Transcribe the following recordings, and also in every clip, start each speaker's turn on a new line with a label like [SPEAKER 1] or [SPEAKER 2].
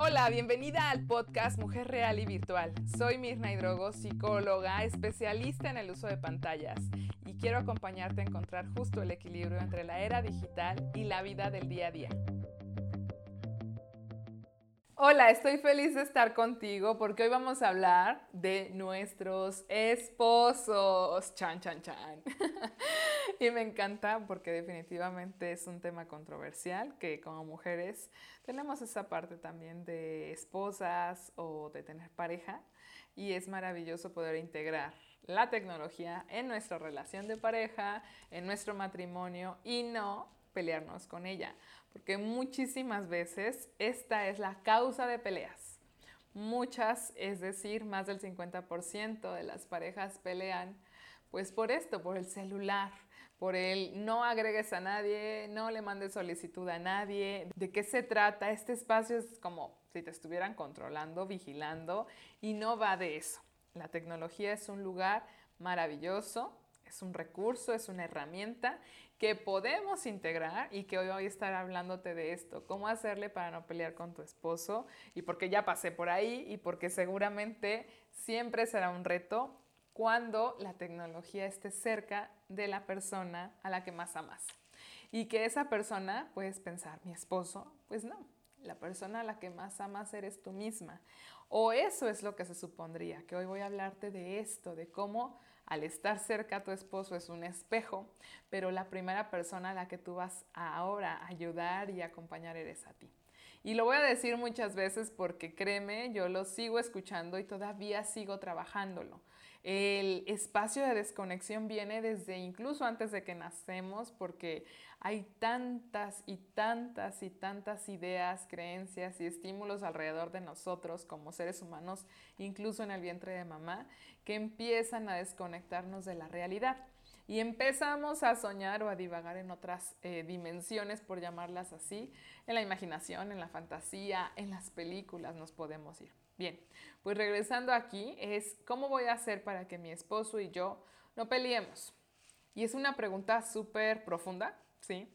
[SPEAKER 1] Hola, bienvenida al podcast Mujer Real y Virtual. Soy Mirna Hidrogo, psicóloga, especialista en el uso de pantallas y quiero acompañarte a encontrar justo el equilibrio entre la era digital y la vida del día a día. Hola, estoy feliz de estar contigo porque hoy vamos a hablar de nuestros esposos. Chan, chan, chan. y me encanta porque definitivamente es un tema controversial que como mujeres tenemos esa parte también de esposas o de tener pareja y es maravilloso poder integrar la tecnología en nuestra relación de pareja, en nuestro matrimonio y no pelearnos con ella, porque muchísimas veces esta es la causa de peleas. Muchas, es decir, más del 50% de las parejas pelean pues por esto, por el celular, por el no agregues a nadie, no le mandes solicitud a nadie. ¿De qué se trata? Este espacio es como si te estuvieran controlando, vigilando y no va de eso. La tecnología es un lugar maravilloso, es un recurso, es una herramienta que podemos integrar y que hoy voy a estar hablándote de esto, cómo hacerle para no pelear con tu esposo y porque ya pasé por ahí y porque seguramente siempre será un reto cuando la tecnología esté cerca de la persona a la que más amas. Y que esa persona, puedes pensar, mi esposo, pues no, la persona a la que más amas eres tú misma. O eso es lo que se supondría, que hoy voy a hablarte de esto, de cómo al estar cerca a tu esposo es un espejo, pero la primera persona a la que tú vas ahora a ayudar y acompañar eres a ti. Y lo voy a decir muchas veces porque créeme, yo lo sigo escuchando y todavía sigo trabajándolo. El espacio de desconexión viene desde incluso antes de que nacemos porque hay tantas y tantas y tantas ideas, creencias y estímulos alrededor de nosotros como seres humanos, incluso en el vientre de mamá, que empiezan a desconectarnos de la realidad y empezamos a soñar o a divagar en otras eh, dimensiones, por llamarlas así, en la imaginación, en la fantasía, en las películas nos podemos ir. Bien, pues regresando aquí es cómo voy a hacer para que mi esposo y yo no peleemos. Y es una pregunta súper profunda, ¿sí?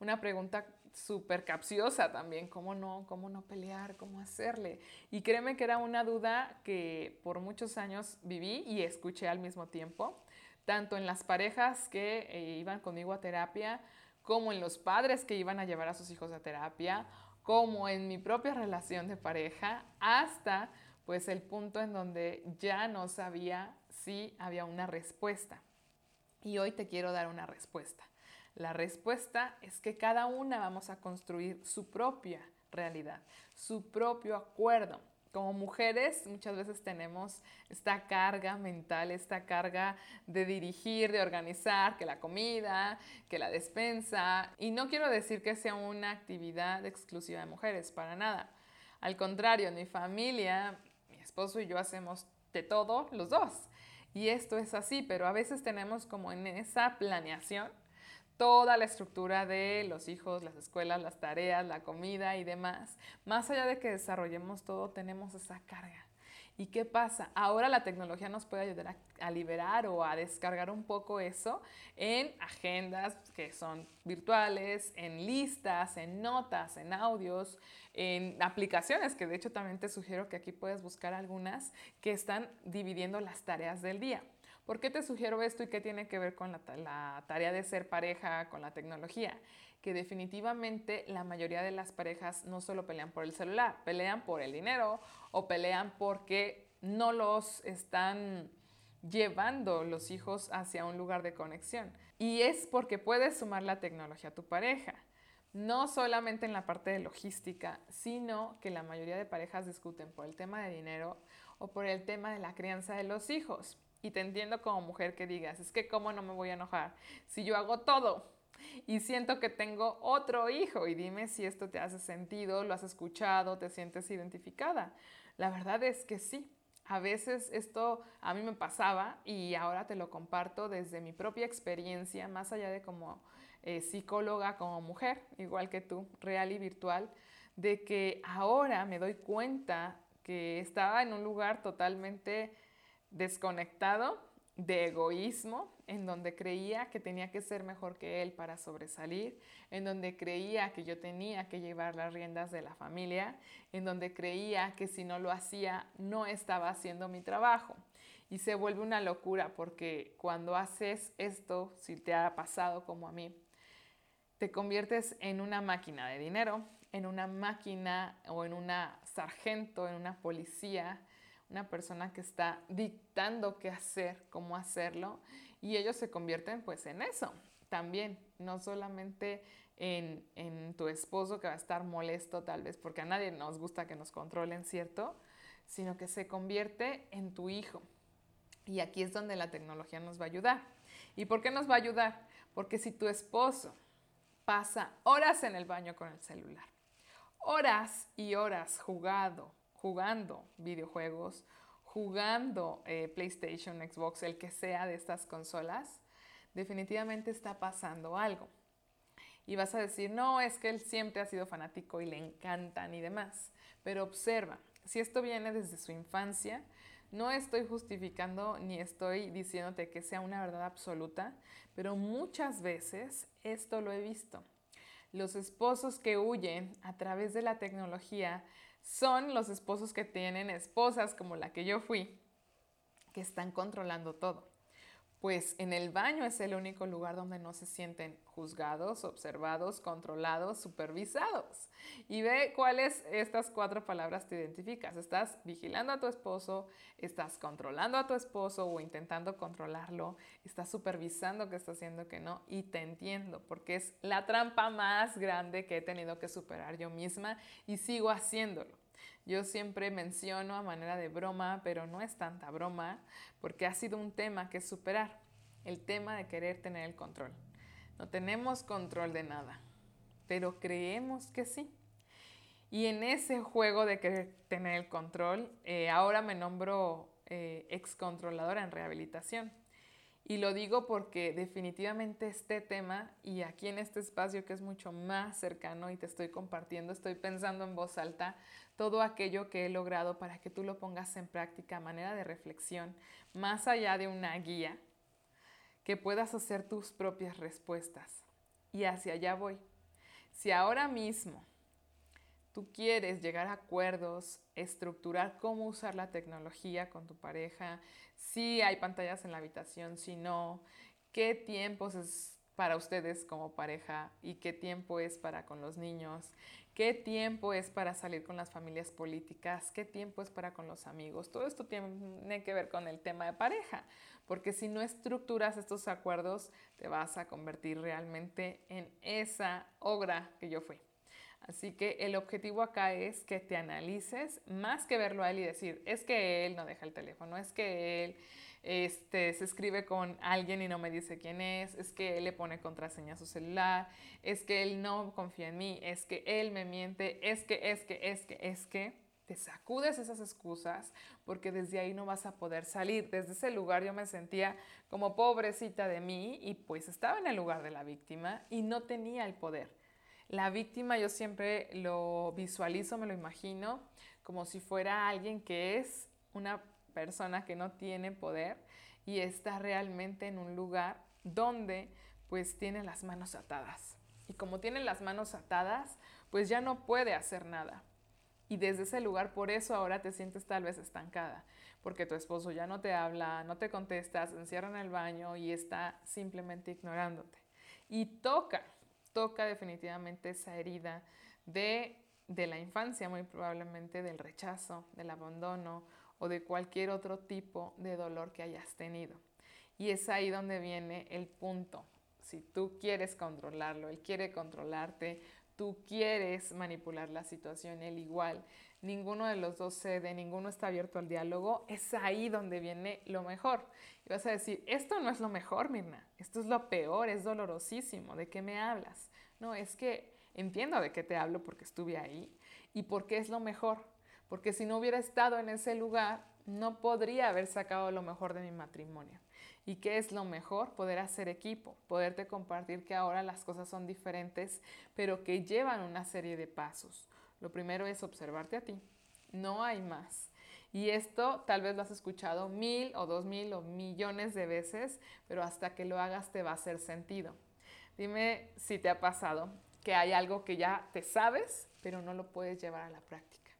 [SPEAKER 1] Una pregunta súper capciosa también, ¿cómo no? ¿Cómo no pelear? ¿Cómo hacerle? Y créeme que era una duda que por muchos años viví y escuché al mismo tiempo tanto en las parejas que eh, iban conmigo a terapia, como en los padres que iban a llevar a sus hijos a terapia, como en mi propia relación de pareja, hasta pues el punto en donde ya no sabía si había una respuesta. Y hoy te quiero dar una respuesta. La respuesta es que cada una vamos a construir su propia realidad, su propio acuerdo como mujeres muchas veces tenemos esta carga mental, esta carga de dirigir, de organizar, que la comida, que la despensa. Y no quiero decir que sea una actividad exclusiva de mujeres, para nada. Al contrario, en mi familia, mi esposo y yo hacemos de todo, los dos. Y esto es así, pero a veces tenemos como en esa planeación toda la estructura de los hijos, las escuelas, las tareas, la comida y demás. Más allá de que desarrollemos todo, tenemos esa carga. ¿Y qué pasa? Ahora la tecnología nos puede ayudar a, liberar o a descargar un poco eso en agendas que son virtuales, en listas, en notas, en audios, en aplicaciones, que de hecho también te sugiero que aquí puedes buscar algunas que están dividiendo las tareas del día. ¿Por qué te sugiero esto y qué tiene que ver con la, tarea de ser pareja, con la tecnología? Que definitivamente la mayoría de las parejas no solo pelean por el celular, pelean por el dinero o pelean porque no los están llevando los hijos hacia un lugar de conexión. Y es porque puedes sumar la tecnología a tu pareja. No solamente en la parte de logística, sino que la mayoría de parejas discuten por el tema de dinero o por el tema de la crianza de los hijos. Y te entiendo como mujer que digas, es que cómo no me voy a enojar si yo hago todo y siento que tengo otro hijo y dime si esto te hace sentido, lo has escuchado, te sientes identificada. La verdad es que sí. A veces esto a mí me pasaba y ahora te lo comparto desde mi propia experiencia, más allá de como eh, psicóloga, como mujer, igual que tú, real y virtual, de que ahora me doy cuenta que estaba en un lugar totalmente desconectado de egoísmo, en donde creía que tenía que ser mejor que él para sobresalir, en donde creía que yo tenía que llevar las riendas de la familia, en donde creía que si no lo hacía no estaba haciendo mi trabajo. Y se vuelve una locura porque cuando haces esto, si te ha pasado como a mí, te conviertes en una máquina de dinero, en una máquina o en una sargento, en una policía, una persona que está dictando qué hacer, cómo hacerlo, y ellos se convierten pues en eso también, no solamente en, en, tu esposo que va a estar molesto tal vez, porque a nadie nos gusta que nos controlen, ¿cierto? Sino que se convierte en tu hijo. Y aquí es donde la tecnología nos va a ayudar. ¿Y por qué nos va a ayudar? Porque si tu esposo pasa horas en el baño con el celular, horas y horas jugado, jugando videojuegos, jugando eh, PlayStation, Xbox, el que sea de estas consolas, definitivamente está pasando algo. Y vas a decir, no, es que él siempre ha sido fanático y le encantan y demás. Pero observa, si esto viene desde su infancia, no estoy justificando ni estoy diciéndote que sea una verdad absoluta, pero muchas veces esto lo he visto. Los esposos que huyen a través de la tecnología son los esposos que tienen esposas como la que yo fui, que están controlando todo. Pues en el baño es el único lugar donde no se sienten juzgados, observados, controlados, supervisados. Y ve cuáles estas cuatro palabras te identificas. Estás vigilando a tu esposo, estás controlando a tu esposo o intentando controlarlo, estás supervisando que está haciendo que no y te entiendo porque es la trampa más grande que he tenido que superar yo misma y sigo haciéndolo. Yo siempre menciono a manera de broma, pero no es tanta broma, porque ha sido un tema que superar, el tema de querer tener el control. No tenemos control de nada, pero creemos que sí. Y en ese juego de querer tener el control, eh, ahora me nombro eh, ex en rehabilitación. Y lo digo porque definitivamente este tema y aquí en este espacio que es mucho más cercano y te estoy compartiendo, estoy pensando en voz alta todo aquello que he logrado para que tú lo pongas en práctica a manera de reflexión, más allá de una guía, que puedas hacer tus propias respuestas. Y hacia allá voy. Si ahora mismo tú quieres llegar a acuerdos, estructurar cómo usar la tecnología con tu pareja, si hay pantallas en la habitación, si no, qué tiempos es para ustedes como pareja y qué tiempo es para con los niños, qué tiempo es para salir con las familias políticas, qué tiempo es para con los amigos. Todo esto tiene que ver con el tema de pareja, porque si no estructuras estos acuerdos, te vas a convertir realmente en esa obra que yo fui. Así que el objetivo acá es que te analices más que verlo a él y decir, es que él no deja el teléfono, es que él este, se escribe con alguien y no me dice quién es, es que él le pone contraseña a su celular, es que él no confía en mí, es que él me miente, es que, es que, es que, es que. Te sacudes esas excusas porque desde ahí no vas a poder salir. Desde ese lugar yo me sentía como pobrecita de mí y pues estaba en el lugar de la víctima y no tenía el poder. La víctima yo siempre lo visualizo, me lo imagino, como si fuera alguien que es una persona que no tiene poder y está realmente en un lugar donde pues tiene las manos atadas. Y como tiene las manos atadas, pues ya no puede hacer nada. Y desde ese lugar, por eso ahora te sientes tal vez estancada, porque tu esposo ya no te habla, no te contesta, se encierra en el baño y está simplemente ignorándote. Y toca toca definitivamente esa herida de, de la infancia, muy probablemente del rechazo, del abandono o de cualquier otro tipo de dolor que hayas tenido. Y es ahí donde viene el punto. Si tú quieres controlarlo, él quiere controlarte, tú quieres manipular la situación, él igual, ninguno de los dos cede, ninguno está abierto al diálogo, es ahí donde viene lo mejor. Y vas a decir, esto no es lo mejor, Mirna, esto es lo peor, es dolorosísimo, ¿de qué me hablas? No, es que entiendo de qué te hablo porque estuve ahí y porque es lo mejor, porque si no hubiera estado en ese lugar, no podría haber sacado lo mejor de mi matrimonio. ¿Y qué es lo mejor? Poder hacer equipo, poderte compartir que ahora las cosas son diferentes, pero que llevan una serie de pasos. Lo primero es observarte a ti, no hay más. Y esto tal vez lo has escuchado mil o dos mil o millones de veces, pero hasta que lo hagas te va a hacer sentido. Dime si te ha pasado que hay algo que ya te sabes, pero no lo puedes llevar a la práctica.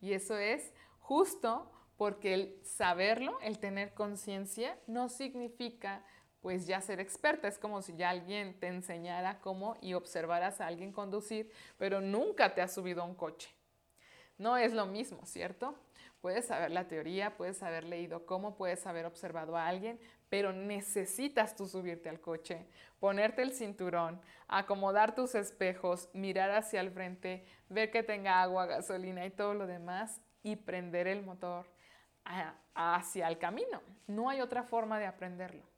[SPEAKER 1] Y eso es justo porque el saberlo, el tener conciencia, no significa pues ya ser experta. Es como si ya alguien te enseñara cómo y observaras a alguien conducir, pero nunca te has subido a un coche. No es lo mismo, ¿cierto? Puedes saber la teoría, puedes haber leído cómo, puedes haber observado a alguien, pero necesitas tú subirte al coche, ponerte el cinturón, acomodar tus espejos, mirar hacia el frente, ver que tenga agua, gasolina y todo lo demás y prender el motor hacia el camino. No hay otra forma de aprenderlo.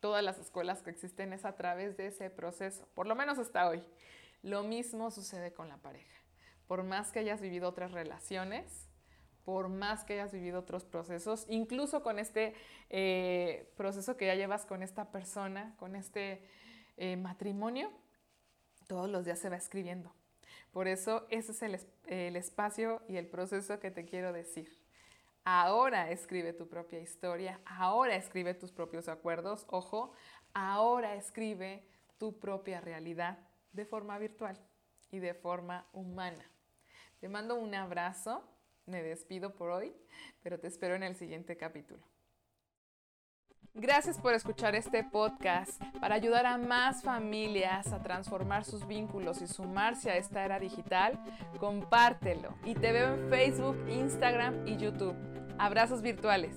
[SPEAKER 1] Todas las escuelas que existen es a través de ese proceso, por lo menos hasta hoy. Lo mismo sucede con la pareja. Por más que hayas vivido otras relaciones, por más que hayas vivido otros procesos, incluso con este eh, proceso que ya llevas con esta persona, con este eh, matrimonio, todos los días se va escribiendo. Por eso ese es el, el espacio y el proceso que te quiero decir. Ahora escribe tu propia historia, ahora escribe tus propios acuerdos, ojo, ahora escribe tu propia realidad de forma virtual y de forma humana. Te mando un abrazo, me despido por hoy, pero te espero en el siguiente capítulo. Gracias por escuchar este podcast para ayudar a más familias a transformar sus vínculos y sumarse a esta era digital. Compártelo y te veo en Facebook, Instagram y YouTube. Abrazos virtuales.